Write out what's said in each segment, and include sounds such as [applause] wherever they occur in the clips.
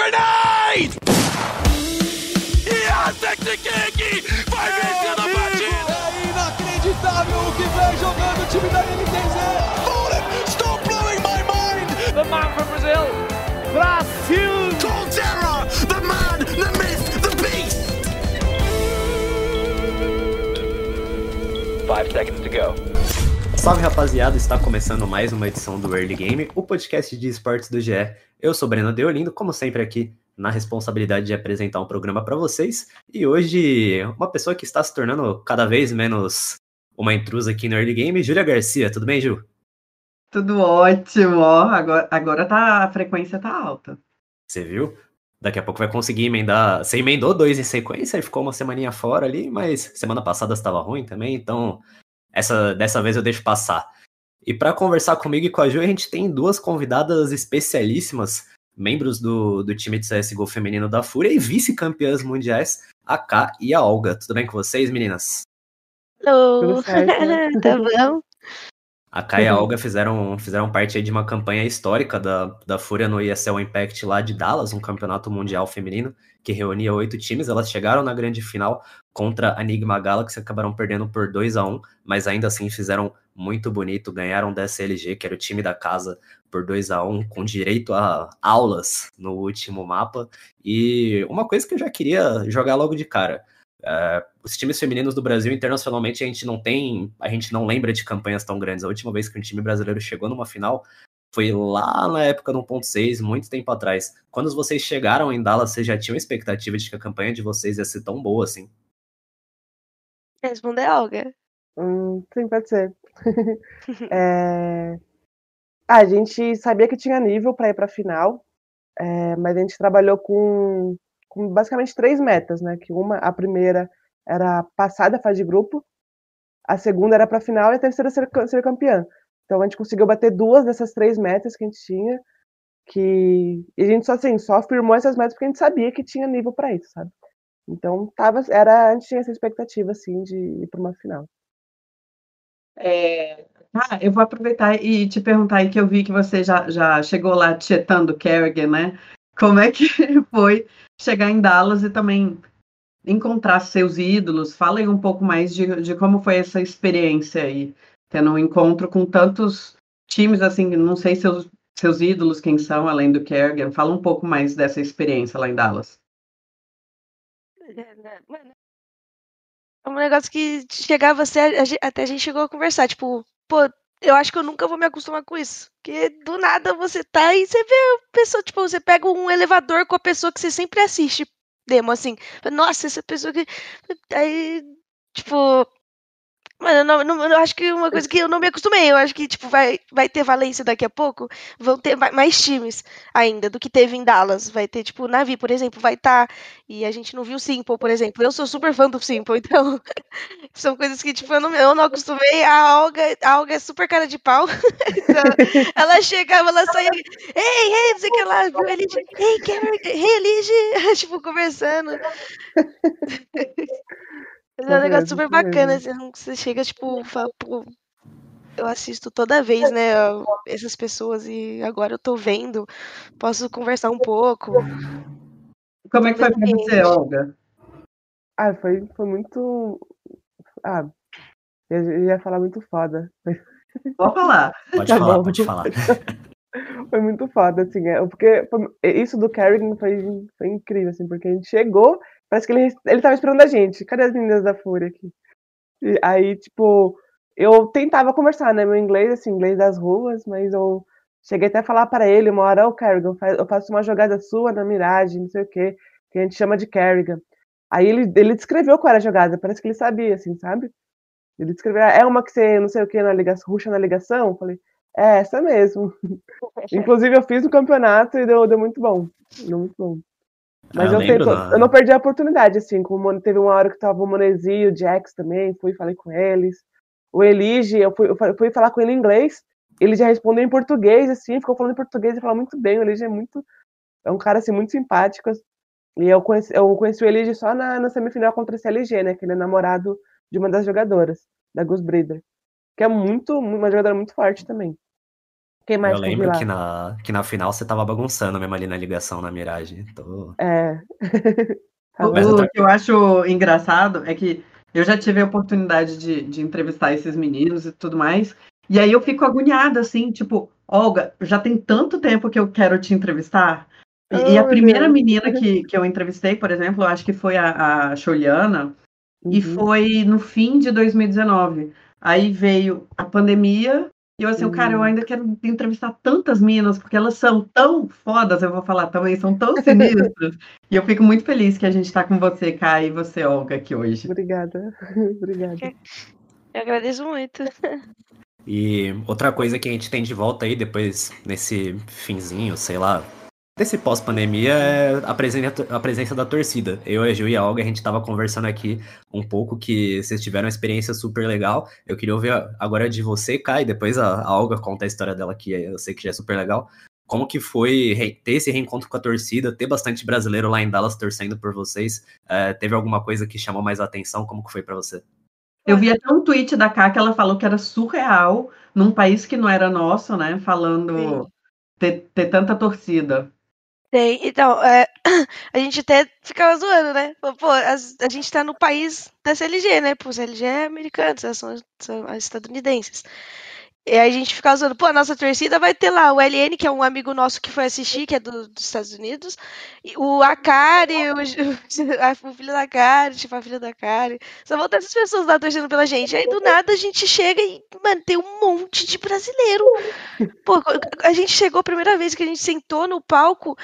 Grenade! Yes, Vai vencer a partida! É inacreditável o que vem jogando o time da NTZ! Fallen, stop blowing my mind! The man from Brazil, Brasil! Colterra, the man, the myth, the beast! Five seconds to go. Salve rapaziada, está começando mais uma edição do Early Game, o podcast de esportes do GE. Eu sou Breno Deolindo, como sempre aqui na responsabilidade de apresentar um programa para vocês. E hoje, uma pessoa que está se tornando cada vez menos uma intrusa aqui no Early Game, Júlia Garcia. Tudo bem, Ju? Tudo ótimo, ó. Agora, agora tá, a frequência tá alta. Você viu? Daqui a pouco vai conseguir emendar. Você emendou dois em sequência e ficou uma semaninha fora ali, mas semana passada estava ruim também, então essa, dessa vez eu deixo passar. E para conversar comigo e com a Ju, a gente tem duas convidadas especialíssimas, membros do, do time de CSGO feminino da Fúria e vice-campeãs mundiais, a K e a Olga. Tudo bem com vocês, meninas? Alô, Tudo certo, [laughs] tá bom? A K e a Olga fizeram, fizeram parte de uma campanha histórica da, da Fúria no ESL Impact lá de Dallas, um campeonato mundial feminino que reunia oito times. Elas chegaram na grande final contra a Enigma Galaxy, acabaram perdendo por 2 a 1 mas ainda assim fizeram muito bonito, ganharam da SLG, que era o time da casa, por 2 a 1 com direito a aulas no último mapa. E uma coisa que eu já queria jogar logo de cara. É, os times femininos do Brasil internacionalmente a gente não tem, a gente não lembra de campanhas tão grandes. A última vez que um time brasileiro chegou numa final foi lá na época do 1.6, muito tempo atrás. Quando vocês chegaram em Dallas, vocês já tinham expectativa de que a campanha de vocês ia ser tão boa assim? Responder Olga. Hum, sim, pode ser. [laughs] [laughs] É, a gente sabia que tinha nível para ir para a final, é, mas a gente trabalhou com, com basicamente três metas, né? Que uma, a primeira era passar da fase de grupo, a segunda era para a final e a terceira ser, ser campeã. Então a gente conseguiu bater duas dessas três metas que a gente tinha, que e a gente só assim só afirmou essas metas porque a gente sabia que tinha nível para isso, sabe? Então tava, era, a gente tinha essa expectativa assim de ir para uma final. É, ah, eu vou aproveitar e te perguntar aí que eu vi que você já, já chegou lá tietando Kerrigan, né? Como é que [laughs] foi chegar em Dallas e também encontrar seus ídolos? Fala aí um pouco mais de, de como foi essa experiência aí, tendo um encontro com tantos times, assim, não sei seus, seus ídolos quem são, além do Kerrigan. Fala um pouco mais dessa experiência lá em Dallas. Mano, é um negócio que chegar você, a gen- até a gente chegou a conversar, tipo, pô, eu acho que eu nunca vou me acostumar com isso. Porque do nada você tá e você vê a pessoa, tipo, você pega um elevador com a pessoa que você sempre assiste demo, assim. Nossa, essa pessoa que. Aí, tipo. Mano, eu, não, não- eu acho que uma coisa que eu não me acostumei. Eu acho que, tipo, vai, vai ter Valência daqui a pouco. Vão ter ma- mais times ainda do que teve em Dallas. Vai ter, tipo, Navi, por exemplo, vai estar. e a gente não viu o Simple, por exemplo. Eu sou super fã do Simple, [laughs] então. São coisas que, tipo, eu não, eu não acostumei. A Olga, a Olga é super cara de pau. [laughs] Então, ela chegava, ela saía. Ei, ei, não sei o que lá, viu? Elige, ei, Kerr, ei, Elige, [laughs] tipo, conversando. Mas é um negócio super bacana, assim, você chega, tipo, fala, pô, eu assisto toda vez, né, essas pessoas e agora eu tô vendo, posso conversar um pouco. Como é que foi para você, Olga? Ah, foi, foi muito. Ah, eu eu ia falar muito foda. [laughs] Pode falar. Pode Tá falar, bom. pode falar. [laughs] Foi muito foda, assim, é, porque foi- isso do Kerrigan foi, foi incrível, assim, porque a gente chegou, parece que ele, ele tava esperando a gente. Cadê as meninas da Fúria aqui? E aí, tipo, eu tentava conversar, né, meu inglês, assim, inglês das ruas, mas eu cheguei até a falar para ele uma hora, ô Kerrigan, faz- eu faço uma jogada sua na miragem, não sei o quê, que a gente chama de Kerrigan. Aí ele, ele descreveu qual era a jogada, parece que ele sabia, assim, sabe? Ele descreveu, "Ah, é uma que você, não sei o que, na ligação, ruxa na ligação? Eu falei, é essa mesmo. [laughs] Inclusive, eu fiz no campeonato e deu, deu muito bom. Deu muito bom. Mas Ah, eu lembro eu não perdi a oportunidade, assim. Como o teve uma hora que tava o Monesi e o Jax também, fui falei com eles. O Elige, eu fui, eu fui falar com ele em inglês, ele já respondeu em português, assim, ficou falando em português e falou muito bem. O Elige é muito. É um cara, assim, muito simpático. E eu conheci, eu conheci o Elige só na, na semifinal contra esse LG, né? Que ele é namorado de uma das jogadoras, da Gus Breeder. Que é muito, uma jogadora muito forte também. Quem mais Eu lembro que na, que na final você tava bagunçando mesmo ali na ligação na miragem. Tô... É. [laughs] Tá O que eu acho engraçado é que eu já tive a oportunidade de, de entrevistar esses meninos e tudo mais. E aí eu fico agoniada, assim, tipo, Olga, já tem tanto tempo que eu quero te entrevistar. E, e a Oh, primeira Deus. menina que, que eu entrevistei, por exemplo, eu acho que foi a, a Choliana, e Uhum. foi no fim de 2019. Aí veio a pandemia, e eu assim, Hum. cara, eu ainda quero entrevistar tantas minas, porque elas são tão fodas, eu vou falar também, são tão sinistras. e eu fico muito feliz que a gente tá com você, Kai, e você, Olga, aqui hoje. Obrigada. [laughs] Obrigada. Eu agradeço muito. E outra coisa que a gente tem de volta aí depois, nesse finzinho, sei lá, desse pós-pandemia, é a presença, a presença da torcida. Eu, a Gil e a Olga, a gente tava conversando aqui um pouco que vocês tiveram uma experiência super legal. Eu queria ouvir agora de você, Kai, depois a, a Olga conta a história dela, que eu sei que já é super legal. Como que foi ter esse reencontro com a torcida, ter bastante brasileiro lá em Dallas torcendo por vocês? É, teve alguma coisa que chamou mais a atenção? Como que foi pra você? Eu vi até um tweet da Ká que ela falou que era surreal, num país que não era nosso, né? Falando ter, ter tanta torcida. Tem, então, é, [clears throat] a gente até ficava zoando, né? Pô, as- a, gente tá no país da CLG, né? Pô, CLG é americano, são, são estadunidenses. E a gente ficava zoando, pô, a nossa torcida vai ter lá o LN, que é um amigo nosso que foi assistir, que é do- dos Estados Unidos, o Akari, o, a- [laughs] o filho da Akari, tipo, a filha da Akari. Só vão ter essas pessoas lá torcendo pela gente. Aí do nada a gente chega e, mano, tem um monte de brasileiro. Pô, a gente chegou a primeira vez que a gente sentou no palco,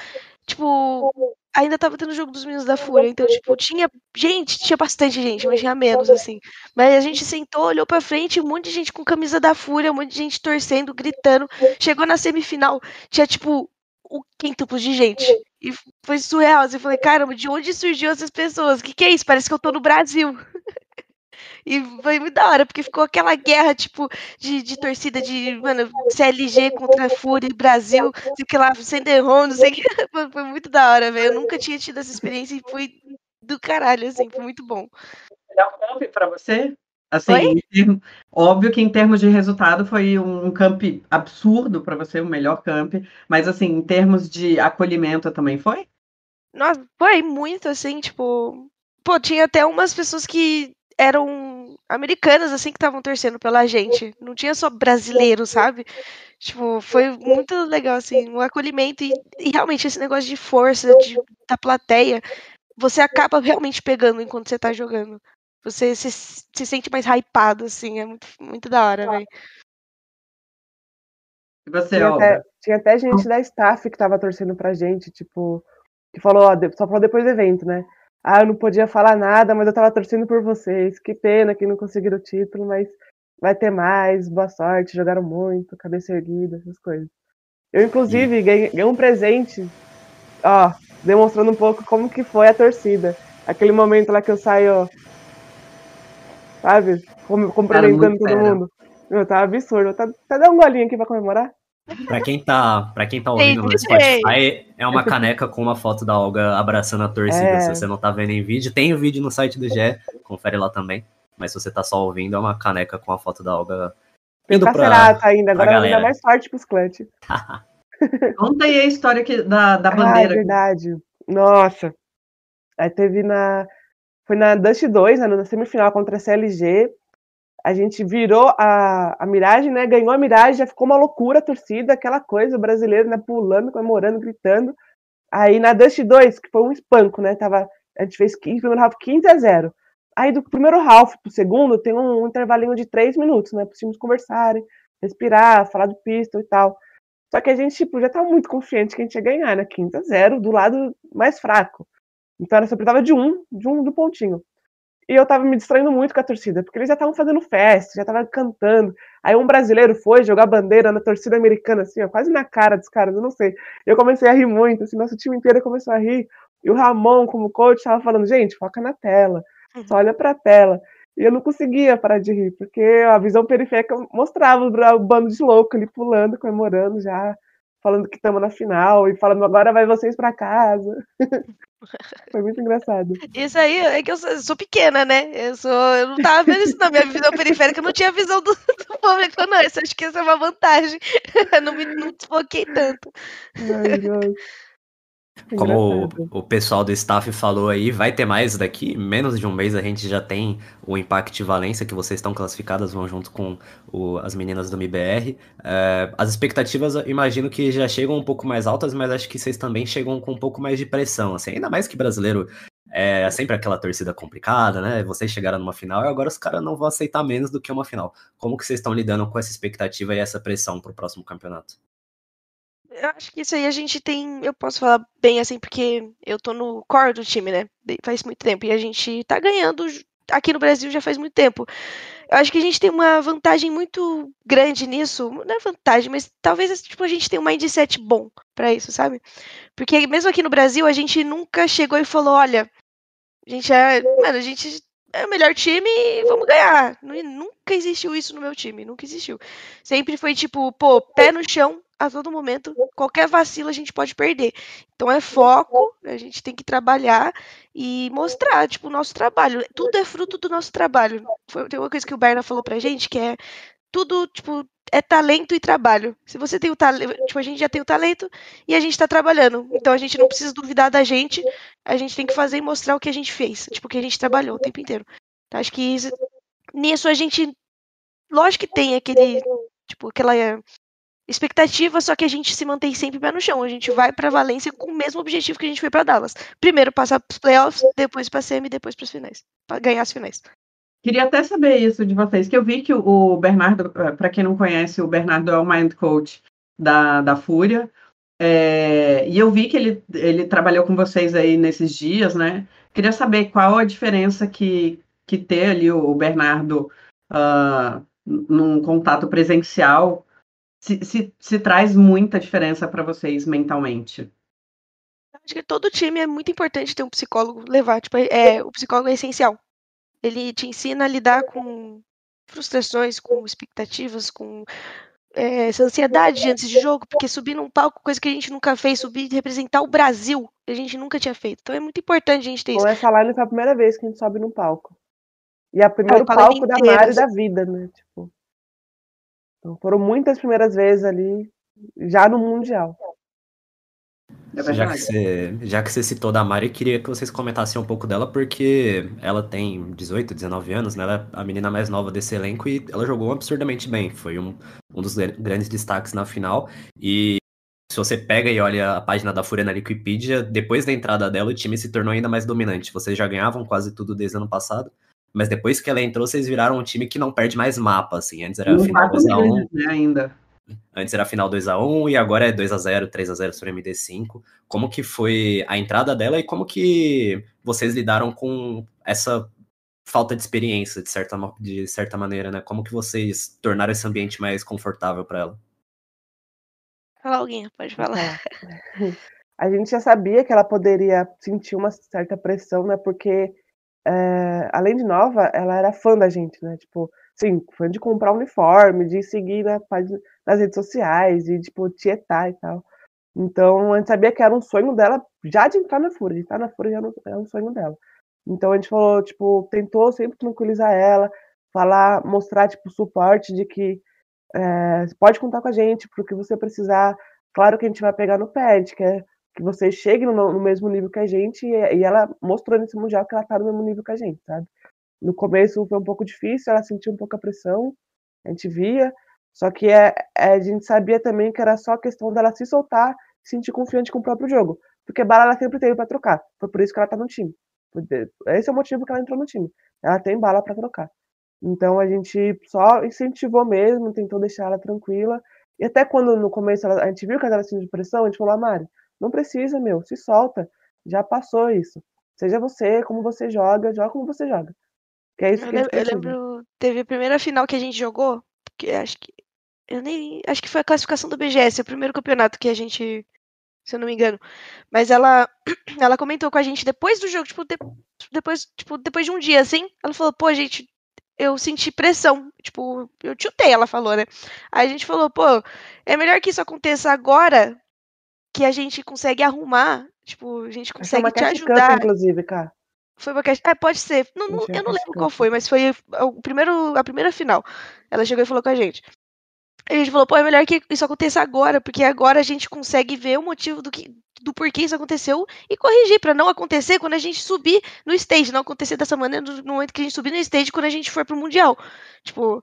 tipo, ainda tava tendo o jogo dos meninos da Fúria. Então, tipo, tinha gente, tinha bastante gente, mas tinha menos, assim. Mas a gente sentou, olhou pra frente, um monte de gente com camisa da Fúria, um monte de gente torcendo, gritando. Chegou na semifinal, tinha, tipo, o quíntuplo de gente. E foi surreal. Assim, eu falei, caramba, de onde surgiu essas pessoas? O que, que é isso? Parece que eu tô no Brasil. E foi muito da hora, porque ficou aquela guerra, tipo, de, de torcida de, mano, CLG contra Fúria, Brasil, sei que lá, Senderron, não sei o que. [laughs] Foi, muito da hora, velho. Eu nunca tinha tido essa experiência e foi do caralho, assim, foi muito bom. Melhor camp para você? Assim, termo- óbvio que em termos de resultado foi um, um camp absurdo para você, o melhor camp, mas assim, em termos de acolhimento também foi? Nossa, foi muito, assim, tipo. Pô, tinha até umas pessoas que eram americanas, assim, que estavam torcendo pela gente. Não tinha só brasileiro, sabe? Tipo, foi muito legal, assim, o acolhimento e, e realmente esse negócio de força de, da plateia, você acaba realmente pegando enquanto você tá jogando. Você se, se sente mais hypado, assim, é muito, muito da hora, velho. E você, Tinha até, tinha até gente da staff que tava torcendo pra gente, tipo, que falou, ó, só falou depois do evento, né? Ah, eu não podia falar nada, mas eu tava torcendo por vocês. Que pena que não conseguiram o título, mas vai ter mais, boa sorte, jogaram muito, cabeça erguida, essas coisas. Eu, inclusive, ganhei, ganhei um presente, ó, demonstrando um pouco como que foi a torcida. Aquele momento lá que eu saio, sabe, cumprimentando todo mundo. Meu, tá absurdo. Tá, tá dando um golinho aqui pra comemorar? Pra quem tá, pra quem tá ouvindo no. Spotify, é uma caneca com uma foto da Olga abraçando a torcida. É. Se você não tá vendo em vídeo, tem o vídeo no site do GE, confere lá também. Mas se você tá só ouvindo, é uma caneca com a foto da Olga indo pra... Ainda, pra agora vai dar galera. mais sorte pros clutch. [laughs] [laughs] Conta aí a história que, da, da Ah, é bandeira. verdade. Nossa. Aí teve na. Foi na Dust 2, né, na semifinal contra a CLG. A gente virou a, a Mirage, né? Ganhou a Mirage, já ficou uma loucura a torcida, aquela coisa, o brasileiro, né, pulando, comemorando, gritando. Aí na Dust 2, que foi um espanco, né? Tava, a gente fez 15, primeiro half 15 a 0. Aí do primeiro half pro segundo tem um, intervalinho de 3 minutos, né? Para times conversarem, respirar, falar do pistol e tal. Só que a gente, tipo, já tava muito confiante que a gente ia ganhar, né? 15 a 0 do lado mais fraco. Então era só precisava de um, de um do pontinho. E eu tava me distraindo muito com a torcida, porque eles já estavam fazendo festa, já estavam cantando. Aí um brasileiro foi jogar bandeira na torcida americana, assim, ó, quase na cara dos caras, eu não sei. Eu comecei a rir muito, assim, nosso time inteiro começou a rir. E o Ramon, como coach, tava falando, gente, foca na tela, só olha pra tela. E eu não conseguia parar de rir, porque a visão periférica mostrava o bando de louco ali pulando, comemorando já, falando que estamos na final e falando agora vai vocês para casa. [laughs] Foi muito engraçado. Isso aí é que eu sou, sou pequena, né? Eu, sou, eu não tava vendo isso na minha visão periférica, eu não tinha visão do, do público, não. Isso, acho que isso é uma vantagem. [laughs] Eu não me não desfoquei tanto. Ai, Deus. Como o, o pessoal do staff falou aí, vai ter mais daqui. Menos de um mês a gente já tem o Impact Valência, que vocês estão classificadas, vão junto com o- as meninas do MBR. É, as expectativas, imagino que já chegam um pouco mais altas, mas acho que vocês também chegam com um pouco mais de pressão. Assim, ainda mais que brasileiro é sempre aquela torcida complicada, né? Vocês chegaram numa final e agora os caras não vão aceitar menos do que uma final. Como que vocês estão lidando com essa expectativa e essa pressão pro próximo campeonato? Eu acho que isso aí a gente tem. Eu posso falar bem assim, porque eu tô no core do time, né? Faz muito tempo. E a gente tá ganhando aqui no Brasil já faz muito tempo. Eu acho que a gente tem uma vantagem muito grande nisso. Não é vantagem, mas talvez tipo, a gente tenha um mindset bom pra isso, sabe? Porque mesmo aqui no Brasil, a gente nunca chegou e falou: olha, a gente é. Mano, a gente é o melhor time e vamos ganhar. Nu- Nunca existiu isso no meu time, nunca existiu. Sempre foi tipo, pô, pé no chão a todo momento. Qualquer vacilo a gente pode perder. Então é foco, a gente tem que trabalhar e mostrar, tipo, o nosso trabalho. Tudo é fruto do nosso trabalho. Foi, tem uma coisa que o Berna falou pra gente que é tudo, tipo, é talento e trabalho. Se você tem o talento, tipo, a gente já tem o talento e a gente tá trabalhando. Então a gente não precisa duvidar da gente, a gente tem que fazer e mostrar o que a gente fez, tipo, o que a gente trabalhou o tempo inteiro. Então, acho que isso- nisso a gente, lógico que tem aquele, tipo, aquela expectativa, só que a gente se mantém sempre pé no chão. A gente vai pra Valência com o mesmo objetivo que a gente foi pra Dallas. Primeiro passar pros playoffs, depois pra semi, depois pras finais, Pra ganhar as finais. Queria até saber isso de vocês, que eu vi que o- Bernardo, para quem não conhece, o Bernardo é o mind coach da, da Fúria, é, e eu vi que ele, ele trabalhou com vocês aí nesses dias, né? Queria saber qual a diferença que, que ter ali o Bernardo ah, num contato presencial, se, se, se traz muita diferença para vocês mentalmente. Acho que todo time é muito importante ter um psicólogo levar. Tipo, é, o psicólogo é essencial. Ele te ensina a lidar com frustrações, com expectativas, com é, essa ansiedade antes de jogo, porque subir num palco, coisa que a gente nunca fez, subir e representar o Brasil, a gente nunca tinha feito. Então é muito importante a gente ter isso. Com essa line foi a primeira vez que a gente sobe num palco. E é o primeiro palco da Mari da vida, né? Tipo. Então foram muitas primeiras vezes ali, já no Mundial. É Já que, você, já que você citou da Mari, eu queria que vocês comentassem um pouco dela, porque ela tem 18, 19 anos, né? Ela é a menina mais nova desse elenco e ela jogou absurdamente bem. Foi um, um dos gr- grandes destaques na final. E se você pega e olha a página da Fúria na Wikipedia, depois da entrada dela, o time se tornou ainda mais dominante. Vocês já ganhavam quase tudo desde o ano passado, mas depois que ela entrou, vocês viraram um time que não perde mais mapa, assim. Antes era Não final tá 2x1, com né, ainda. Antes era final 2x1 e agora é 2x0, 3x0 sobre MD5. Como que foi a entrada dela e como que vocês lidaram com essa falta de experiência, de certa, de certa maneira, né? Como que vocês tornaram esse ambiente mais confortável para ela? Fala alguém, pode falar. É. [laughs] A gente já sabia que ela poderia sentir uma certa pressão, né? Porque, é, além de nova, ela era fã da gente, né? Tipo, sim, fã de comprar uniforme, de seguir na página, nas redes sociais, e, tipo, tietar e tal. Então, a gente sabia que era um sonho dela já de entrar na Fúria. De estar na Fúria já era um- sonho dela. Então, a gente falou, tipo, tentou sempre tranquilizar ela, falar, mostrar, tipo, suporte de que é, pode contar com a gente pro que você precisar. Claro que a gente vai pegar no pé, a gente quer que você chegue no, no mesmo nível que a gente e, e ela mostrou nesse mundial que ela tá no mesmo nível que a gente, sabe? No começo foi um pouco difícil, ela sentiu um pouco a pressão, a gente via, só que é, é, a gente sabia também que era só questão dela se soltar, se sentir confiante com o próprio jogo, porque bala ela sempre teve para trocar, foi por isso que ela tá no time. Esse é o motivo que ela entrou no time. Ela tem bala para trocar. Então a gente só incentivou mesmo, tentou deixar ela tranquila. E até quando no começo ela, a gente viu que ela sentindo pressão, a gente falou, ah, Mari, não precisa, meu, se solta. Já passou isso. Seja você, como você joga, joga como você joga. Que é isso Eu, que a lem- gente eu lembro, teve a primeira final que a gente jogou, que acho que. Eu nem. Acho que foi a classificação do BGS, o primeiro campeonato que a gente. Se eu não me engano. Mas ela. [clears throat] Ela comentou com a gente depois do jogo, tipo, de- depois, tipo, depois de um dia, assim. Ela falou, pô, gente, eu senti pressão. Tipo, eu chutei, ela falou, né? Aí a gente falou, pô, é melhor que isso aconteça agora, que a gente consegue arrumar. Tipo, a gente é consegue te ajudar. inclusive, cara. Foi uma questão. É, pode ser. Não, não- é eu não lembro qual foi, mas foi o primeiro, a primeira final. Ela chegou e falou com a gente. A gente falou, pô, é melhor que isso aconteça agora, porque agora a gente consegue ver o motivo do, que, do porquê isso aconteceu e corrigir, pra não acontecer quando a gente subir no stage, não acontecer dessa maneira no no momento que a gente subir no stage quando a gente for pro Mundial. Tipo,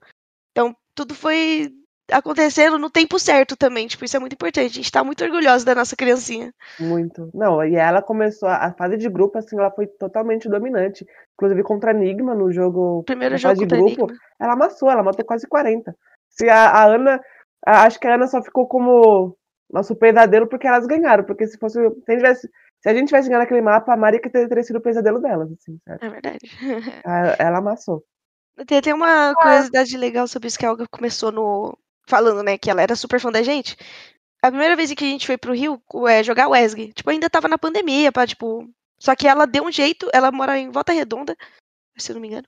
então tudo foi acontecendo no tempo certo também, tipo, isso é muito importante. A gente tá muito orgulhoso da nossa criancinha. Muito. Não, e ela começou a, fase de grupo, assim, ela foi totalmente dominante. Inclusive contra a Enigma no jogo. Primeiro jogo fase de grupo, Enigma. ela amassou, ela matou quase 40. Se a, a Ana. a- acho que a Ana só ficou como nosso pesadelo porque elas ganharam. Porque se fosse. Se a gente tivesse, se a gente tivesse ganhado aquele mapa, a Maria que teria, teria sido o pesadelo delas, assim, certo? É verdade. A- Ela amassou. Tem até uma curiosidade legal sobre isso que a Olga começou no. Falando, né? Que ela era super fã da gente. A primeira vez que a gente foi pro Rio é, jogar WESG, tipo, ainda tava na pandemia, pá, tipo. Só que ela deu um jeito, ela mora em Volta Redonda, se eu não me engano.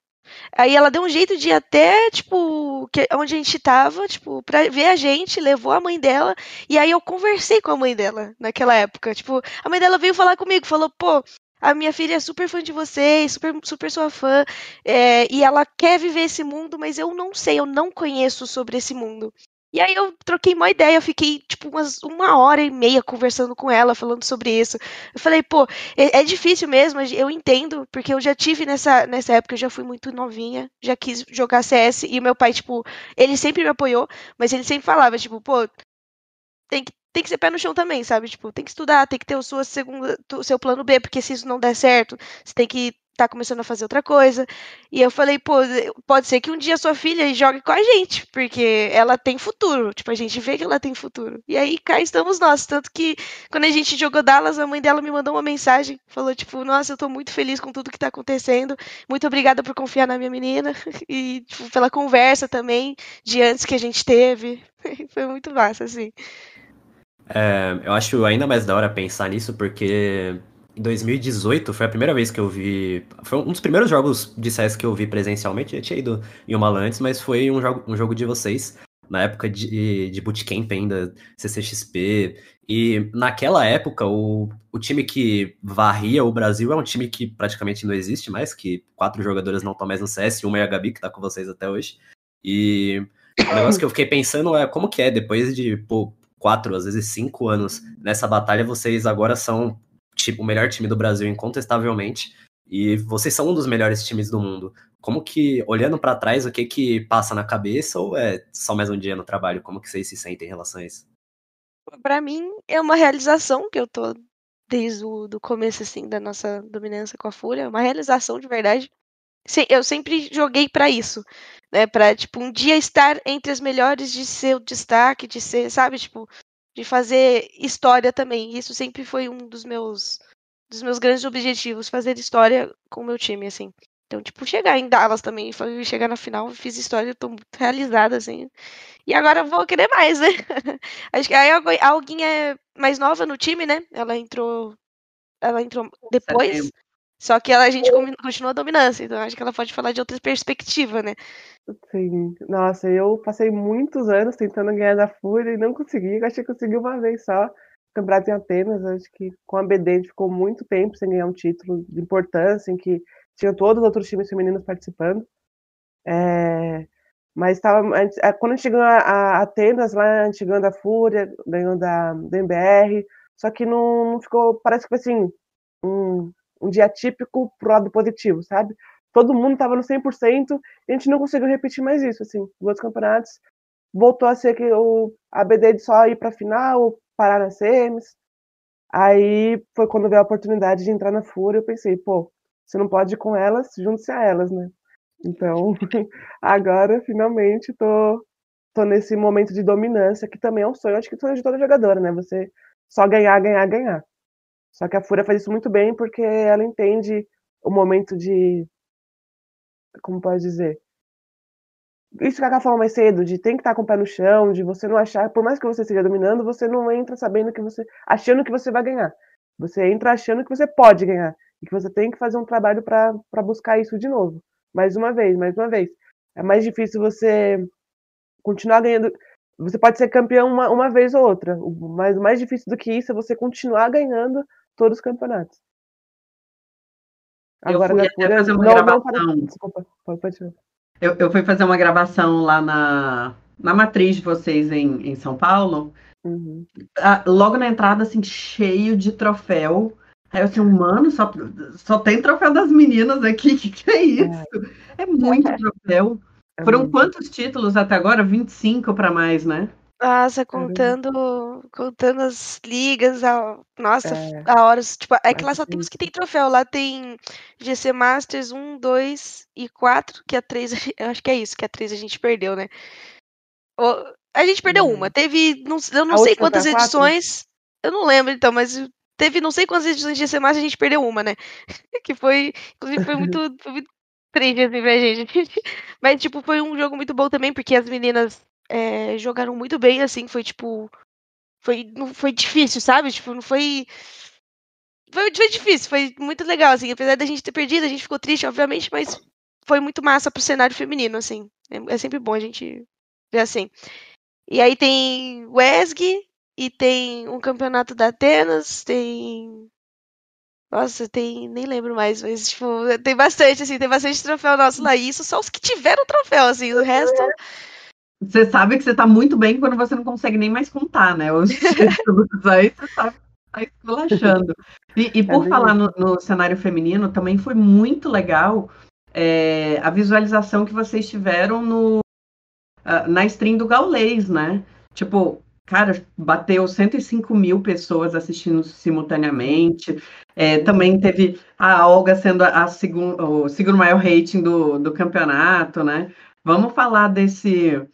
Aí ela deu um jeito de ir até, tipo, que, onde a gente tava, tipo, pra ver a gente, levou a mãe dela, e aí eu conversei com a mãe dela naquela época. Tipo, a mãe dela veio falar comigo, falou, pô, a minha filha é super fã de vocês, super, super sua fã, é, e ela quer viver esse mundo, mas eu não sei, eu não conheço sobre esse mundo. E aí eu troquei uma ideia, eu fiquei tipo umas uma hora e meia conversando com ela, falando sobre isso. Eu falei, pô, é, é difícil mesmo, eu entendo, porque eu já tive nessa, nessa época, eu já fui muito novinha, já quis jogar CS, e meu pai, tipo, ele sempre me apoiou, mas ele sempre falava, tipo, pô, tem que, tem que ser pé no chão também, sabe? Tipo, tem que estudar, tem que ter o sua segunda, o seu plano B, porque se isso não der certo, você tem que tá começando a fazer outra coisa. E eu falei, pô, pode ser que um dia sua filha jogue com a gente, porque ela tem futuro. Tipo, a gente vê que ela tem futuro. E aí cá estamos nós. Tanto que quando a gente jogou Dallas, a mãe dela me mandou uma mensagem. Falou, tipo, nossa, eu tô muito feliz com tudo que tá acontecendo. Muito obrigada por confiar na minha menina. [laughs] E, tipo, pela conversa também de antes que a gente teve. [laughs] Foi muito massa, assim. É, eu acho ainda mais da hora pensar nisso, porque em 2018 foi a primeira vez que eu vi. Foi um dos primeiros jogos de CS que eu vi presencialmente. Eu tinha ido em uma lá antes, mas foi um jogo, um jogo de vocês, na época de, de Bootcamp ainda, CCXP. E naquela época, o, o time que varria o Brasil é um time que praticamente não existe mais, que quatro jogadores não estão mais no CS, uma é a Gabi, que tá com vocês até hoje. E o negócio que eu fiquei pensando é como que é, depois de pô, quatro, às vezes cinco anos nessa batalha, vocês agora são tipo, o melhor time do Brasil, incontestavelmente, e vocês são um dos melhores times do mundo. Como que, olhando para trás, o que que passa na cabeça ou é só mais um dia no trabalho? Como que vocês se sentem em relação a isso? Para mim é uma realização que eu tô desde o do começo assim da nossa dominância com a Fúria, é uma realização de verdade. Eu sempre joguei para isso, né? Para tipo um dia estar entre as melhores, de ser o destaque, de ser, sabe, tipo, de fazer história também. Isso sempre foi um dos meus dos meus grandes objetivos, fazer história com o meu time, assim. Então, tipo, chegar em Dallas também, chegar na final, fiz história, eu tô muito realizada, assim. E agora eu vou querer mais, né? [laughs] Acho que aí Alguém é mais nova no time, né? Ela entrou. Ela entrou depois. Setembro. Só que ela, a gente continua a dominância, então acho que ela pode falar de outra perspectiva, né? Sim. Nossa, eu passei muitos anos tentando ganhar da Fúria e não consegui. Eu achei que consegui uma vez só. Campeonato em Atenas, acho que com a BD a gente ficou muito tempo sem ganhar um título de importância, em que tinha todos os outros times femininos participando. É, mas tava, a gente, quando a gente ganhou a, a Atenas, lá a gente ganhou da Fúria, ganhou da, da MBR, só que não, não ficou, parece que foi assim, um, um dia típico pro lado positivo, sabe? Todo mundo tava no 100% e a gente não conseguiu repetir mais isso, assim, nos outros campeonatos. Voltou a ser que o, a BD de só ir pra final, parar nas semis. Aí foi quando veio a oportunidade de entrar na Fúria, eu pensei, pô, você não pode ir com elas, junte-se a elas, né? Então, [laughs] agora, finalmente, tô, tô nesse momento de dominância, que também é um sonho, acho que sonho de toda jogadora, né? Você só ganhar, ganhar, ganhar. Só que a Fúria faz isso muito bem, porque ela entende o momento de. Como pode dizer? Isso que a Ká falou mais cedo, de tem que estar com o pé no chão, de você não achar, por mais que você esteja dominando, você não entra sabendo que você. achando que você vai ganhar. Você entra achando que você pode ganhar. E que você tem que fazer um trabalho para buscar isso de novo. Mais uma vez, mais uma vez. é mais difícil você continuar ganhando. Você pode ser campeão uma, uma vez ou outra, mas o mais difícil do que isso é você continuar ganhando todos os campeonatos. Eu fui até fazer uma não, não, gravação. desculpa, pode. Eu, eu fui fazer uma gravação lá na, na matriz de vocês em, em São Paulo. Uhum. Ah, logo na entrada, assim, cheio de troféu. Aí eu assim, mano, só, só tem troféu das meninas aqui. O [laughs] que, que é isso? É, muito [laughs] troféu. É Foram muito. quantos títulos até agora? 25 para mais, né? Nossa, Caramba. contando, contando as ligas, a, nossa, É. a horas, tipo, é que lá só Bastante. temos que tem troféu, lá tem GC Masters 1, 2 e 4, que a 3, [laughs] eu acho que é isso, que a 3 a gente perdeu, né? A gente perdeu Hum. uma, teve, não, eu não A sei foi quantas edições, eu não lembro então, mas teve não sei quantas edições de GC Masters, a gente perdeu uma, né? [laughs] Que foi, inclusive foi muito, [laughs] foi muito triste assim pra gente. Mas, tipo, foi um jogo muito bom também, porque as meninas é, jogaram muito bem, assim, foi tipo. Foi, não foi difícil, sabe? Tipo, não foi. Foi, foi difícil, foi muito legal, assim. Apesar da gente ter perdido, a gente ficou triste, obviamente, mas foi muito massa pro cenário feminino, assim. É, é sempre bom a gente ver assim. E aí tem o ESG, e tem um campeonato da Atenas, tem. Nossa, tem. Nem lembro mais, mas, tipo, tem bastante, assim, tem bastante troféu nosso lá. E isso só os que tiveram troféu, assim. O resto. Você sabe que você tá muito bem quando você não consegue nem mais contar, né? Os [laughs] títulos aí você tá, tá esculachando. E, e por bem falar no, no cenário feminino, também foi muito legal é, a visualização que vocês tiveram no, ah, na stream do Gaulês, né? Tipo, cara, bateu 105 mil pessoas assistindo simultaneamente. É, também teve a Olga sendo a, a segun, o segundo maior rating do, do campeonato, né? Vamos falar desse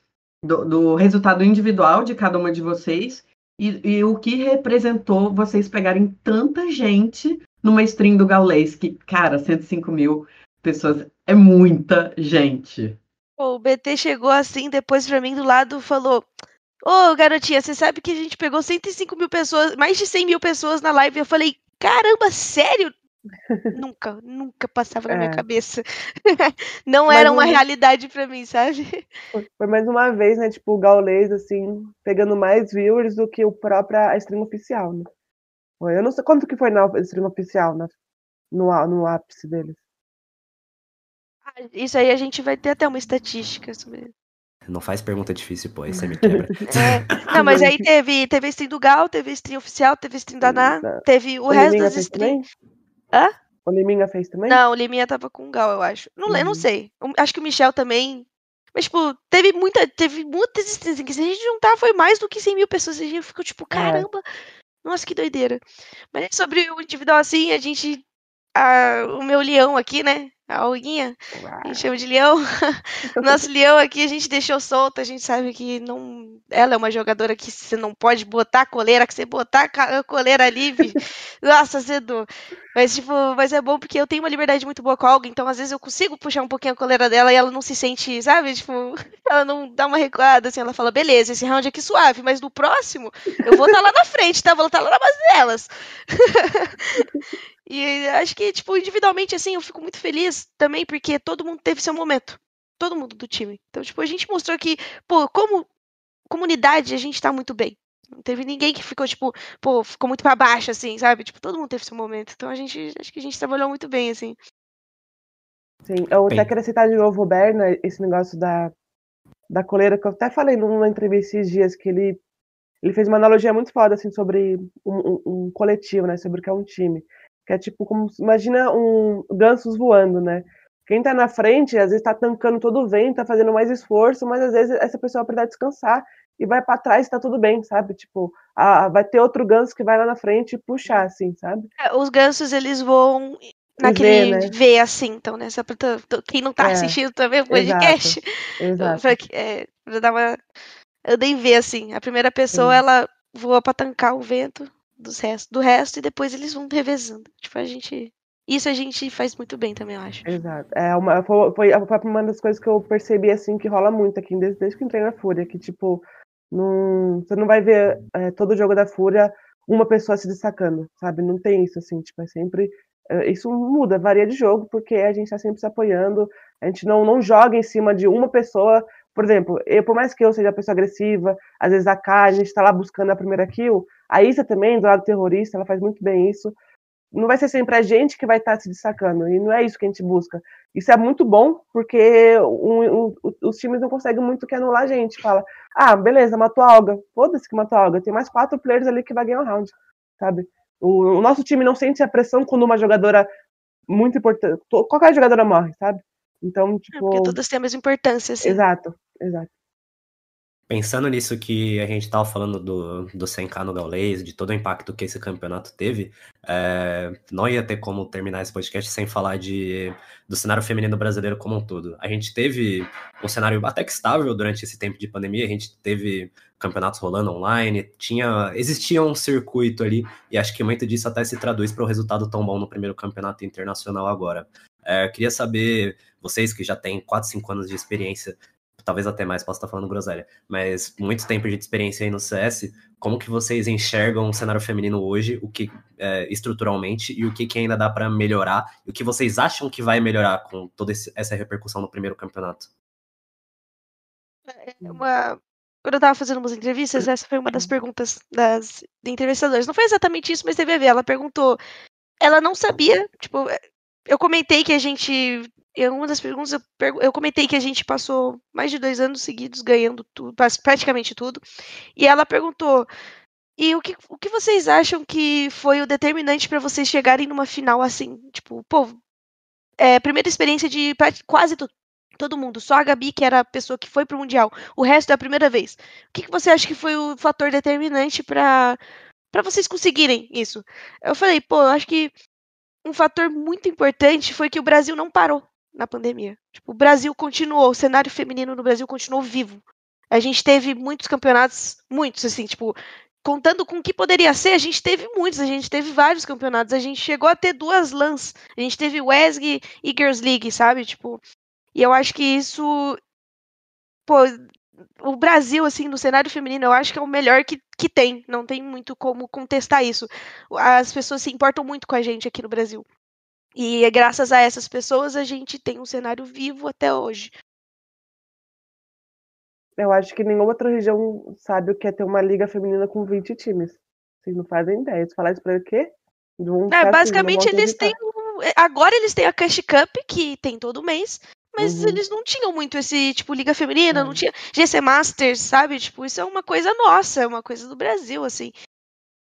do, do resultado individual de cada uma de vocês e, e o que representou vocês pegarem tanta gente numa stream do Gaulês, que, cara, 105 mil pessoas é muita gente. O BT chegou assim, depois pra mim do lado falou: Ô, garotinha, você sabe que a gente pegou 105 mil pessoas, mais de 100 mil pessoas na live. Eu falei: Caramba, sério? Nunca, nunca passava na minha É. cabeça. [laughs] Não Mas era uma não- realidade pra mim, sabe? Foi- Foi mais uma vez, né? Tipo, o Gaulês, assim, pegando mais viewers do que o próprio a stream oficial, né? Foi, Eu não sei quanto que foi na stream oficial, na- no, no ápice deles. Ah, Isso aí a gente vai ter até uma estatística sobre. Não faz pergunta difícil, pô, aí você me [laughs] quebra. É, Não, mas aí [laughs] teve, teve a stream do Gal, teve a stream oficial, teve stream da Ná, Tá. teve o resto das streams. Hã? O Liminha fez também? Não, o Liminha tava com o Gal, eu acho. Não, le- eu não Uhum. sei. O- Acho que o Michel também. Mas, tipo, teve muita. Teve muitas assim, que se a gente juntar foi mais do que 100 mil pessoas. A gente ficou tipo, caramba. Nossa, que doideira. Mas sobre o individual assim, a gente. a- o meu leão aqui, né? A Olguinha, a gente chama de leão. [laughs] [laughs] Nosso leão aqui a gente deixou solto, a gente sabe que não. Ela é uma jogadora que você não pode botar a coleira, que você botar a coleira ali, [laughs] nossa, azedou. Mas, tipo, mas é bom porque eu tenho uma liberdade muito boa com a Olga, então às vezes eu consigo puxar um pouquinho a coleira dela e ela não se sente, sabe? Tipo, [laughs] ela não dá uma recuada, assim, ela fala, beleza, esse round aqui suave, mas no próximo eu vou estar lá na frente, tá? Vou estar lá na base delas. [laughs] E acho que, tipo, individualmente, assim, eu fico muito feliz também, porque todo mundo teve seu momento. Todo mundo do time. Então, tipo, a gente mostrou que, pô, como comunidade, a gente tá muito bem. Não teve ninguém que ficou, tipo, pô, ficou muito pra baixo, assim, sabe? Tipo, todo mundo teve seu momento. Então a gente, acho que a gente trabalhou muito bem, assim. Sim, eu Bem. até queria citar de novo o Berna, esse negócio da, da coleira, que eu até falei numa entrevista esses dias, que ele, ele fez uma analogia muito foda, assim, sobre um, um- um coletivo, né, sobre o que é um time. Que é tipo, como, imagina um gansos voando, né? Quem tá na frente, às vezes tá tancando todo o vento, tá fazendo mais esforço, mas às vezes essa pessoa vai precisar descansar e vai pra trás e tá tudo bem, sabe? Tipo, ah, vai ter outro ganso que vai lá na frente e puxar, assim, sabe? É, Os gansos, eles voam naquele né? V, assim, então, né? Só pra quem não tá É, assistindo também o podcast, Exato. [laughs] pra, é, pra dar uma. Eu dei ver, assim. A primeira pessoa, Sim. ela voa pra tancar o vento dos resto, do resto e depois eles vão revezando. Tipo, a gente. Isso a gente faz muito bem também, eu acho. Exato. É uma, foi, foi foi uma das coisas que eu percebi, assim, que rola muito aqui, desde, desde que entrei na Fúria, que, tipo, não, você não vai ver é, todo jogo da Fúria uma pessoa se destacando, sabe? Não tem isso, assim, tipo, é sempre... é, isso muda, varia de jogo, porque a gente tá sempre se apoiando, A gente não, não joga em cima de uma pessoa. Por exemplo, eu, por mais que eu seja uma pessoa agressiva, às vezes a Kai, a gente está lá buscando a primeira kill, a Isa também, do lado terrorista, ela faz muito bem isso. Não vai ser sempre a gente que vai estar tá se destacando, e não é isso que a gente busca. Isso é muito bom, porque um, um, os times não conseguem muito que anular a gente. Fala, ah, beleza, matou a Olga. Foda-se que matou a Olga. Tem mais quatro players ali que vai ganhar o round, sabe? O, o nosso time não sente a pressão quando uma jogadora muito importante. Qualquer jogadora morre, sabe? Então, tipo. É porque tipo todas têm a mesma importância, assim. Exato, exato. Pensando nisso que a gente estava falando do, do 100k no Gaulês, de todo o impacto que esse campeonato teve, é, não ia ter como terminar esse podcast sem falar de, do cenário feminino brasileiro como um todo. A gente teve um cenário até que estável durante esse tempo de pandemia, a gente teve campeonatos rolando online, tinha existia um circuito ali, e acho que muito disso até se traduz para o resultado tão bom no primeiro campeonato internacional agora. É, queria saber, vocês que já têm 4, 5 anos de experiência, talvez até mais, posso estar falando groselha, mas muito tempo de experiência aí no CS, como que vocês enxergam o cenário feminino hoje, o que é, estruturalmente e o que, que ainda dá para melhorar, e o que vocês acham que vai melhorar com toda essa repercussão no primeiro campeonato? É uma... Quando eu estava fazendo umas entrevistas, essa foi uma das perguntas das entrevistadoras. Não foi exatamente isso, mas teve a ver. Ela perguntou. Ela não sabia, tipo, eu comentei que a gente em uma das perguntas eu, eu, comentei que a gente passou mais de dois anos seguidos ganhando tudo, praticamente tudo. E ela perguntou: e o que, o que vocês acham que foi o determinante para vocês chegarem numa final assim? Tipo, pô, é, primeira experiência de quase to, todo mundo, só a Gabi, que era a pessoa que foi pro Mundial. O resto é a primeira vez. O que, que você acha que foi o fator determinante para para vocês conseguirem isso? Eu falei, pô, eu acho que um fator muito importante foi que o Brasil não parou na pandemia. Tipo, o Brasil continuou, o cenário feminino no Brasil continuou vivo. A gente teve muitos campeonatos, muitos, assim, tipo, contando com o que poderia ser, a gente teve muitos, a gente teve vários campeonatos, a gente chegou a ter duas LANs, a gente teve WESG e Girls League, sabe? Tipo, e eu acho que isso, pô, o Brasil, assim, no cenário feminino, eu acho que é o melhor que, que tem, não tem muito como contestar isso. As pessoas se importam muito com a gente aqui no Brasil. E graças a essas pessoas a gente tem um cenário vivo até hoje. Eu acho que nenhuma outra região sabe o que é ter uma liga feminina com 20 times. Vocês não fazem ideia. Se falar isso pra quê? É, basicamente assim, eles têm. É, agora eles têm a Cash Cup, que tem todo mês, mas uhum. eles não tinham muito esse, tipo, Liga Feminina, uhum. não tinha GC Masters, sabe? Tipo, isso é uma coisa nossa, é uma coisa do Brasil, assim.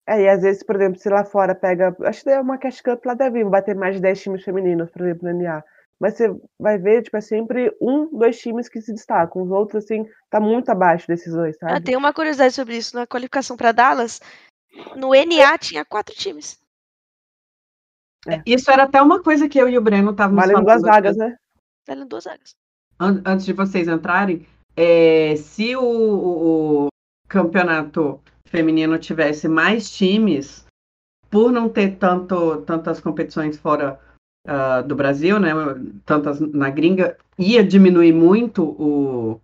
É, e às vezes, por exemplo, se lá fora pega. Acho que é uma Cash Cup lá deve bater mais de 10 times femininos, por exemplo, no NA. Mas você vai ver, tipo, é sempre um, dois times que se destacam. Os outros, assim, tá muito abaixo desses dois, sabe? Ah, tem uma curiosidade sobre isso. Na qualificação para Dallas, no NA tinha quatro times. É. Isso era até uma coisa que eu e o Breno estávamos falando. Valendo duas vagas, né? Valendo duas vagas. Antes de vocês entrarem, é, se o, o, o campeonato feminino tivesse mais times, por não ter tanto, tantas competições fora uh, do Brasil, né, tantas na gringa, ia diminuir muito o,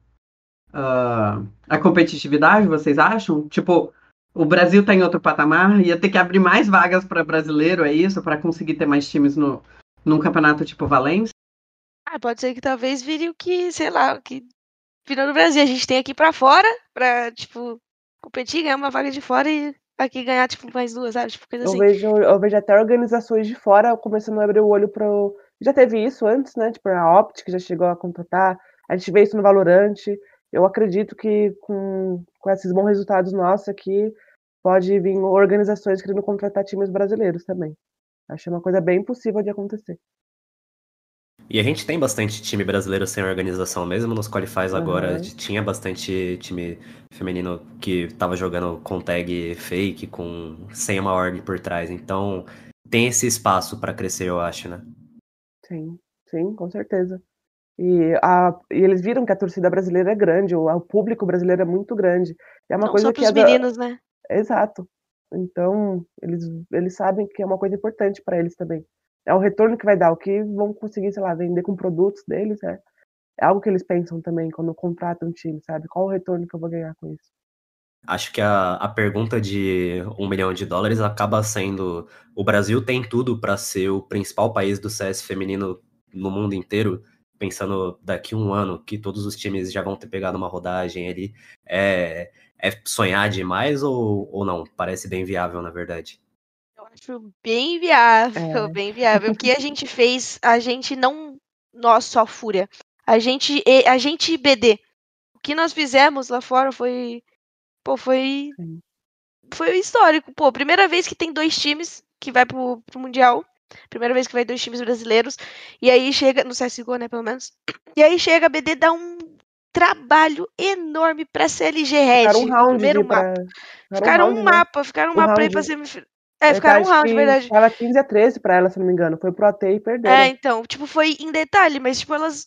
uh, a competitividade, vocês acham? Tipo, o Brasil está em outro patamar, ia ter que abrir mais vagas para brasileiro, é isso? Para conseguir ter mais times no, num campeonato tipo Valência? Ah, pode ser que talvez vire o que, sei lá, o que virou no Brasil. A gente tem aqui para fora, para tipo, competir, ganhar uma vaga de fora e aqui ganhar, tipo, mais duas, sabe? Tipo, coisa eu assim. Vejo, eu vejo até organizações de fora começando a abrir o olho para Já teve isso antes, né? Tipo, a Optic já chegou a contratar. A gente vê isso no Valorante. Eu acredito que com, com esses bons resultados nossos aqui, pode vir organizações querendo contratar times brasileiros também. Acho uma coisa bem possível de acontecer. E a gente tem bastante time brasileiro sem organização, mesmo nos qualifies uhum. agora. Tinha bastante time feminino que tava jogando com tag fake, com sem uma org por trás. Então tem esse espaço para crescer, eu acho, né? Sim, sim, com certeza. E, a, e eles viram que a torcida brasileira é grande, o, o público brasileiro é muito grande. É uma Não coisa só que os meninos, né? Exato. Então, eles, eles sabem que é uma coisa importante para eles também é o retorno que vai dar, o que vão conseguir, sei lá, vender com produtos deles, é, é algo que eles pensam também quando contratam um time, sabe? Qual o retorno que eu vou ganhar com isso? Acho que a, a pergunta de um milhão de dólares acaba sendo: o Brasil tem tudo para ser o principal país do CS feminino no mundo inteiro, pensando daqui um ano, que todos os times já vão ter pegado uma rodagem ali, é, é sonhar demais ou, ou não? Parece bem viável, na verdade. Acho bem viável, É. [laughs] bem viável. O que a gente fez, a gente não. Nós só Fúria. A gente, e- a gente BD. O que nós fizemos lá fora foi. Pô, foi. Sim. Foi histórico. Pô, primeira vez que tem dois times que vai pro, pro Mundial. Primeira vez que vai dois times brasileiros. E aí chega. No CSGO, né, pelo menos. E aí chega a BD dá um trabalho enorme pra CLG Red. Ficaram um round primeiro de mapa. pra... Ficaram round, um né? mapa, ficaram um mapa aí pra round. semifinal. É, ficaram um round, que verdade. Tava 15 a 13 pra ela, se não me engano. Foi pro AT e perderam. É, então, tipo, foi em detalhe, mas, tipo, elas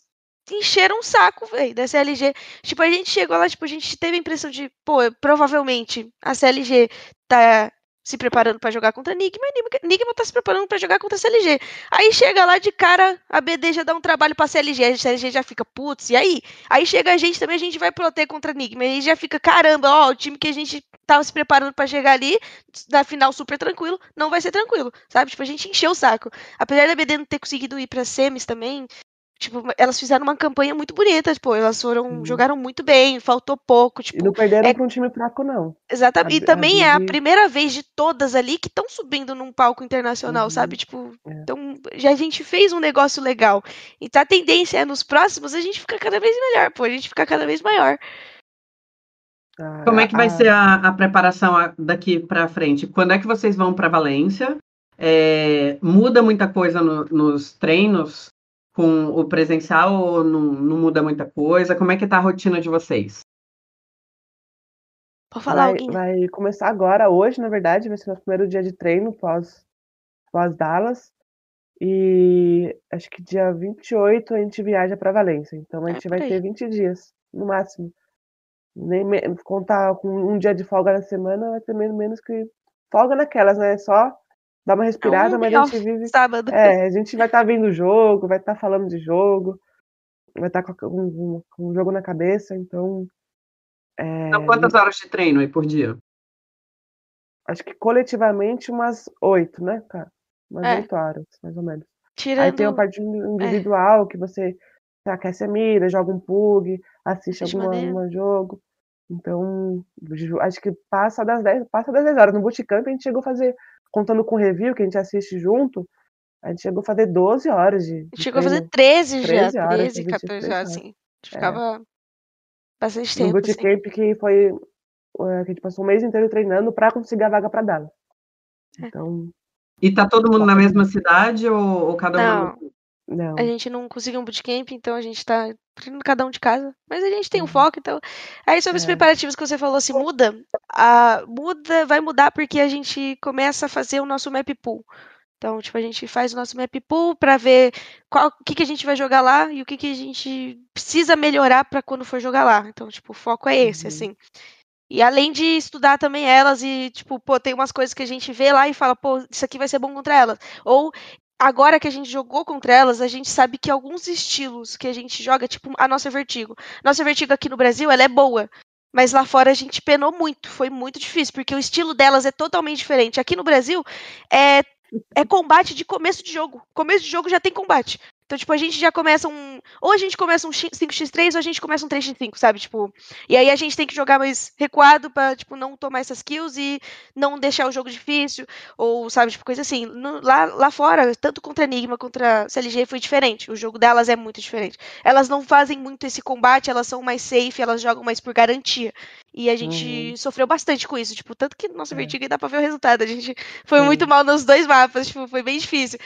encheram o saco, velho, da CLG. Tipo, a gente chegou lá, tipo, a gente teve a impressão de, pô, provavelmente a CLG tá se preparando pra jogar contra Enigma, Enigma- Enigma tá se preparando pra jogar contra a CLG. Aí chega lá de cara, a BD já dá um trabalho pra CLG, a CLG já fica, putz, e aí? Aí chega a gente também, a gente vai proter contra Enigma, e já fica, caramba, ó, o time que a gente tava se preparando pra chegar ali, na final super tranquilo, não vai ser tranquilo, sabe? Tipo, a gente encheu o saco. Apesar da BD não ter conseguido ir pra semis também, tipo, elas fizeram uma campanha muito bonita, tipo, elas foram, Sim. jogaram muito bem, faltou pouco, E tipo, não perderam é- pra um time fraco, não. exatamente. a- E também a é a primeira vez de todas ali que estão subindo num palco internacional, Uhum. sabe? Tipo, É. então já a gente fez um negócio legal. Então a tendência é nos próximos a gente ficar cada vez melhor, pô, a gente ficar cada vez maior. A- Como é que vai a- ser a, a preparação daqui para frente? Quando é que vocês vão para Valência? É, muda muita coisa no- nos treinos com o presencial ou não, não muda muita coisa? Como é que tá a rotina de vocês? Pode falar vai, alguém. vai começar agora, hoje, na verdade, vai ser nosso primeiro dia de treino pós, pós Dallas. E acho que dia 28 a gente viaja para Valência. Então a É, gente por vai ter 20 dias, no máximo. Nem me- contar com um dia de folga na semana vai ter menos, menos que folga naquelas, né? Só dar uma respirada, um mas a gente [laughs] vive. Sábado. É, a gente vai estar vendo o jogo, vai estar falando de jogo, vai estar com, com- com o jogo na cabeça, então. é, Então, quantas horas de treino aí por dia? acho que coletivamente umas oito, né, cara? Umas É. oito horas, mais ou menos. Aí Tirando. tem a parte individual que você aquece a mira, joga um pug, assiste algum jogo. Então, acho que passa das 10, passa das 10 horas. No bootcamp a gente chegou a fazer, contando com o review que a gente assiste junto, a gente chegou a fazer 12 horas de, de Chegou a fazer treino. 13 já, 13 horas, 13, fazia 14 13 horas, assim. A gente ficava bastante No tempo, assim. bootcamp que foi é, que a gente passou um mês inteiro treinando pra conseguir a vaga pra Dallas. É. Então, E tá todo mundo na mesma cidade ou, ou cada um? Não, a gente não conseguiu um bootcamp, então a gente tá treinando cada um de casa. Mas a gente tem um Uhum. foco, então. Aí sobre os É. preparativos que você falou, se muda, a, muda, vai mudar porque a gente começa a fazer o nosso map pool. Então, tipo, a gente faz o nosso map pool pra ver qual, o que, que a gente vai jogar lá e o que, que a gente precisa melhorar pra quando for jogar lá. Então, tipo, o foco é esse, Uhum. assim. E além de estudar também elas e, tipo, pô, tem umas coisas que a gente vê lá e fala, pô, isso aqui vai ser bom contra elas. Ou agora que a gente jogou contra elas, a gente sabe que alguns estilos que a gente joga, tipo a nossa Vertigo. Nossa Vertigo aqui no Brasil, ela é boa. Mas lá fora a gente penou muito, foi muito difícil, porque o estilo delas é totalmente diferente. Aqui no Brasil é, é combate de começo de jogo. Começo de jogo já tem combate. Então, tipo, a gente já começa um. Ou a gente começa um 5x3 ou a gente começa um 3x5, sabe? Tipo. E aí a gente tem que jogar mais recuado pra, tipo, não tomar essas kills e não deixar o jogo difícil. Ou, sabe, tipo, coisa assim. No- lá, lá fora, tanto contra Enigma contra CLG foi diferente. O jogo delas é muito diferente. Elas não fazem muito esse combate, elas são mais safe, elas jogam mais por garantia. E a gente sofreu bastante com isso. Tipo, tanto que nossa É. Vertigo dá pra ver o resultado. A gente foi muito mal nos dois mapas, tipo, foi bem difícil.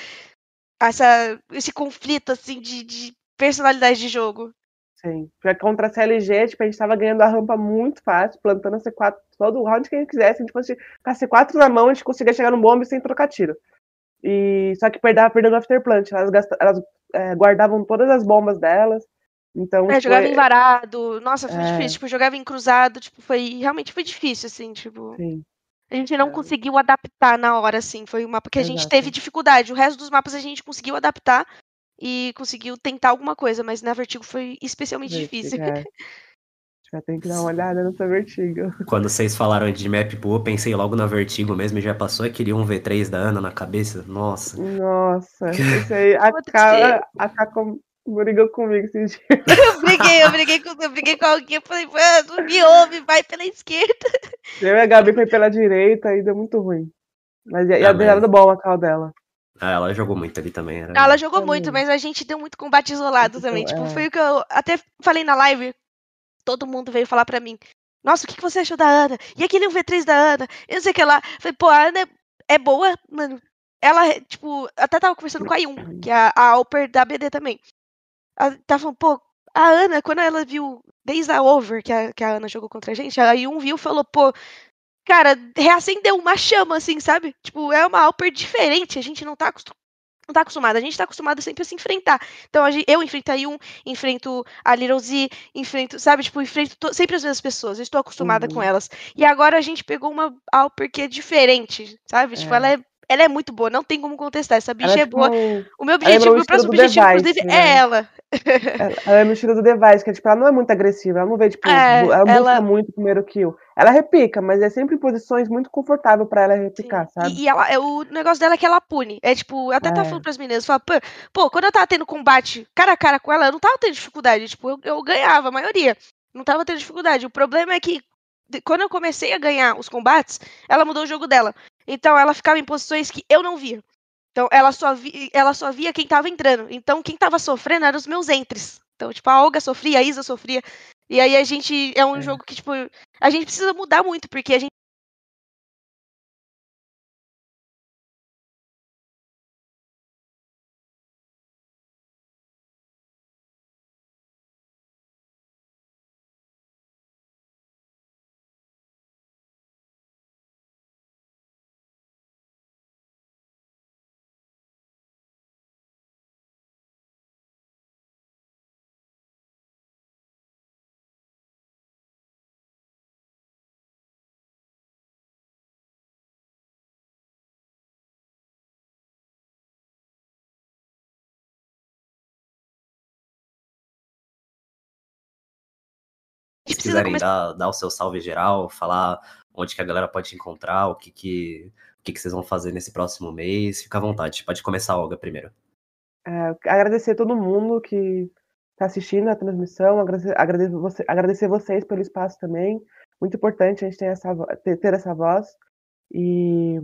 Essa, esse conflito, assim, de, de personalidade de jogo. Sim. Porque contra a CLG, tipo, a gente tava ganhando a rampa muito fácil, plantando a C4 todo o round que a gente quisesse. Se a gente fosse com a C4 na mão, a gente conseguia chegar no bombe sem trocar tiro. E só que perdava perdendo o afterplant. Elas, elas é, guardavam todas as bombas delas. Então, É, tipo, jogava é- em varado. Nossa, foi É. difícil. Tipo, jogava em cruzado. Tipo, foi. Realmente foi difícil, assim, tipo. sim, A gente não É. conseguiu adaptar na hora, assim. Foi um mapa que a gente Exato. teve dificuldade. O resto dos mapas a gente conseguiu adaptar e conseguiu tentar alguma coisa, mas na Vertigo foi especialmente difícil. Vertigo, é. Já tem que dar uma olhada nessa Vertigo. [laughs] Quando vocês falaram de map pool, eu pensei logo na Vertigo mesmo e já passou aquele 1v3 da Ana na cabeça. Nossa. Nossa, [laughs] isso aí, a Pode cara, a Capcom Brigou comigo esses dias. [laughs] Eu briguei, eu briguei com, eu briguei com alguém, eu falei, mano, me ouve, vai pela esquerda. Eu e a Gabi foi pela direita e deu muito ruim. Mas e a Ah, Adriana mas- do bom a cal dela. Ah, ela jogou muito ali também. Era... Ela jogou Também. muito, mas a gente deu muito combate isolado Então, também. Tipo, é. foi o que eu até falei na live. Todo mundo veio falar pra mim. Nossa, o que, que você achou da Ana? E aquele 1v3 da Ana? Eu não sei o que lá. Falei, pô, a Ana é, é boa, mano. Ela, tipo, até tava conversando com a Yun, que é a, a Alper da BD também. Tava falando, pô, a Ana, quando ela viu, desde a Over que a, que a Ana jogou contra a gente, a Yun viu e falou, pô, cara, reacendeu uma chama, assim, sabe? Tipo, é uma Alper diferente, a gente não tá acostumado. Não tá acostumado, a gente tá acostumado sempre a se enfrentar. Então, a gen- eu enfrento a Yun, enfrento a Little Z, enfrento, sabe, tipo, enfrento to- sempre as mesmas pessoas, eu estou acostumada Uhum. com elas. E agora a gente pegou uma Alper que é diferente, sabe? Tipo, É. ela é, ela é muito boa, não tem como contestar. Essa bicha Ela é boa. tipo, O meu lembra objetivo, o próximo objetivo, Device, inclusive, né? é ela. ela, ela é no estilo do Device, que é, tipo, ela não é muito agressiva, ela não vê, tipo, É, bu- ela busca ela- muito o primeiro kill. Ela repica, mas é sempre em posições muito confortáveis pra ela Sim. repicar, sabe? E, e ela, é, o negócio dela é que ela pune. É tipo, eu até tava É. falando pras meninas, fala, pô, pô, quando eu tava tendo combate cara a cara com ela, eu não tava tendo dificuldade. Tipo, eu, eu ganhava a maioria. Não tava tendo dificuldade. O problema é que quando eu comecei a ganhar os combates, ela mudou o jogo dela. Então ela ficava em posições que eu não via. Então ela só, vi, ela só via quem tava entrando. Então quem tava sofrendo eram os meus entres. Então, tipo, a Olga sofria, a Isa sofria. E aí a gente. É um É. jogo que, tipo, a gente precisa mudar muito, porque a gente. Quiserem começar- dar, dar o seu salve geral, falar onde que a galera pode te encontrar, o que que, o que que vocês vão fazer nesse próximo mês, fica à vontade. Pode começar, Olga, primeiro. É, agradecer a todo mundo que está assistindo a transmissão, agradecer, agradecer, você- agradecer vocês pelo espaço também. Muito importante a gente ter essa, ter, ter essa voz. E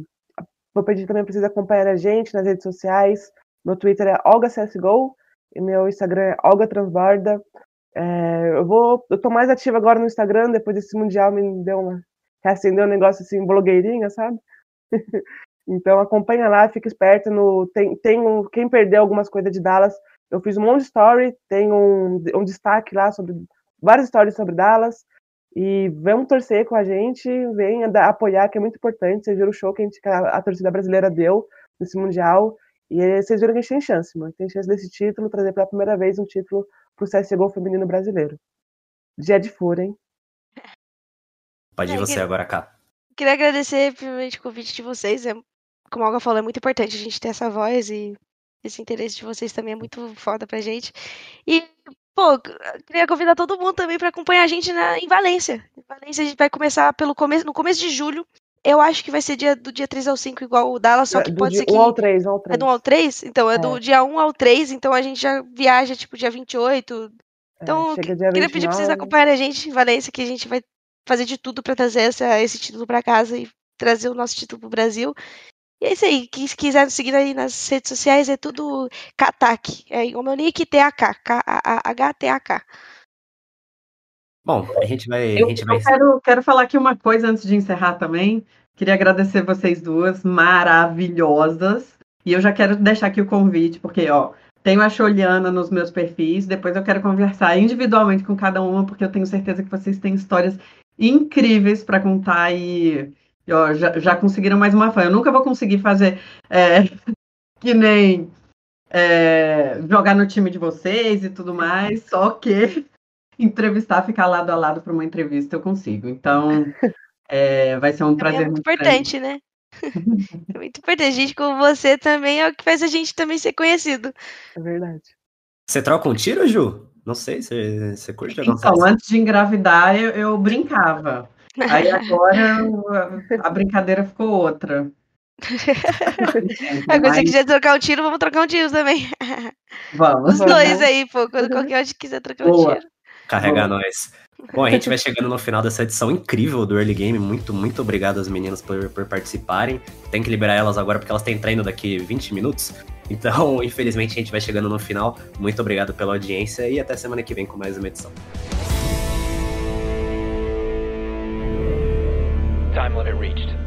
vou pedir também para vocês acompanharem a gente nas redes sociais. Meu Twitter é OlgaCSGO e meu Instagram é Olga Transborda. É, eu vou, eu tô mais ativa agora no Instagram, depois desse Mundial me deu uma, reacendeu um negócio assim, blogueirinha, sabe? [laughs] Então acompanha lá, fica esperto no tem, tem um, quem perdeu algumas coisas de Dallas, eu fiz um monte de story, tem um, um destaque lá sobre várias histórias sobre Dallas e vamos torcer com a gente, da- apoiar que é muito importante, vocês viram o show que a, gente, a, torcida brasileira deu nesse mundial e vocês viram que a gente tem chance, mano, tem chance desse título trazer pela primeira vez um título pro CS:GO feminino brasileiro. Dia de fúria, hein? Pode ir É, você agora, cá. Queria agradecer, primeiramente, o convite de vocês. É, como a Olga falou, é muito importante a gente ter essa voz e esse interesse de vocês também é muito foda pra gente. E, pô, queria convidar todo mundo também pra acompanhar a gente na, em Valência. Em Valência a gente vai começar pelo começo, no começo de julho. Eu acho que vai ser dia, do dia 3 ao 5, igual o Dallas, só que do pode dia ser que. 1 ao 3, 1 ao 3. É do 1 ao 3? Então, é, É. do dia 1 ao 3, então a gente já viaja, tipo, dia 28. É, Então, chega dia Queria pedir pra vocês 29. acompanharem a gente em Valência, que a gente vai fazer de tudo pra trazer essa- esse título pra casa e trazer o nosso título pro Brasil. E é isso aí. Quem quiser nos seguir aí nas redes sociais é tudo Katak. É o meu nick TAK. K-A-H-T-A-K. Bom, a gente vai. A Eu, gente vai... quero, quero falar aqui uma coisa antes de encerrar também. Queria agradecer vocês duas, maravilhosas. E eu já quero deixar aqui o convite, porque, ó, tenho a Choliana nos meus perfis, depois eu quero conversar individualmente com cada uma, porque eu tenho certeza que vocês têm histórias incríveis para contar e, e, ó, já, já conseguiram mais uma fã. Eu nunca vou conseguir fazer é, [laughs] que nem é, jogar no time de vocês e tudo mais, só que entrevistar, ficar lado a lado para uma entrevista, eu consigo. Então, [laughs] é, vai ser um Também prazer é muito muito grande. importante, né? [laughs] é muito importante. Gente como você também é o que faz a gente também ser conhecido. É verdade. Você troca um tiro, Ju? Não sei, você, você curte um Então, antes de engravidar, eu, eu brincava. Aí agora a, a brincadeira ficou outra. [laughs] Agora, se você quiser trocar um tiro, vamos trocar um tiro também. Vamos. Os dois aí, pô. Quando qualquer um quiser trocar um Boa. tiro. Carregar Bom. nós. Bom, a gente vai chegando no final dessa edição incrível do Early Game. Muito, muito obrigado às meninas por, por participarem. Tem que liberar elas agora porque elas têm treino daqui 20 minutos. [laughs] Então, infelizmente, a gente vai chegando no final. Muito obrigado pela audiência e até semana que vem com mais uma edição. Time limit reached.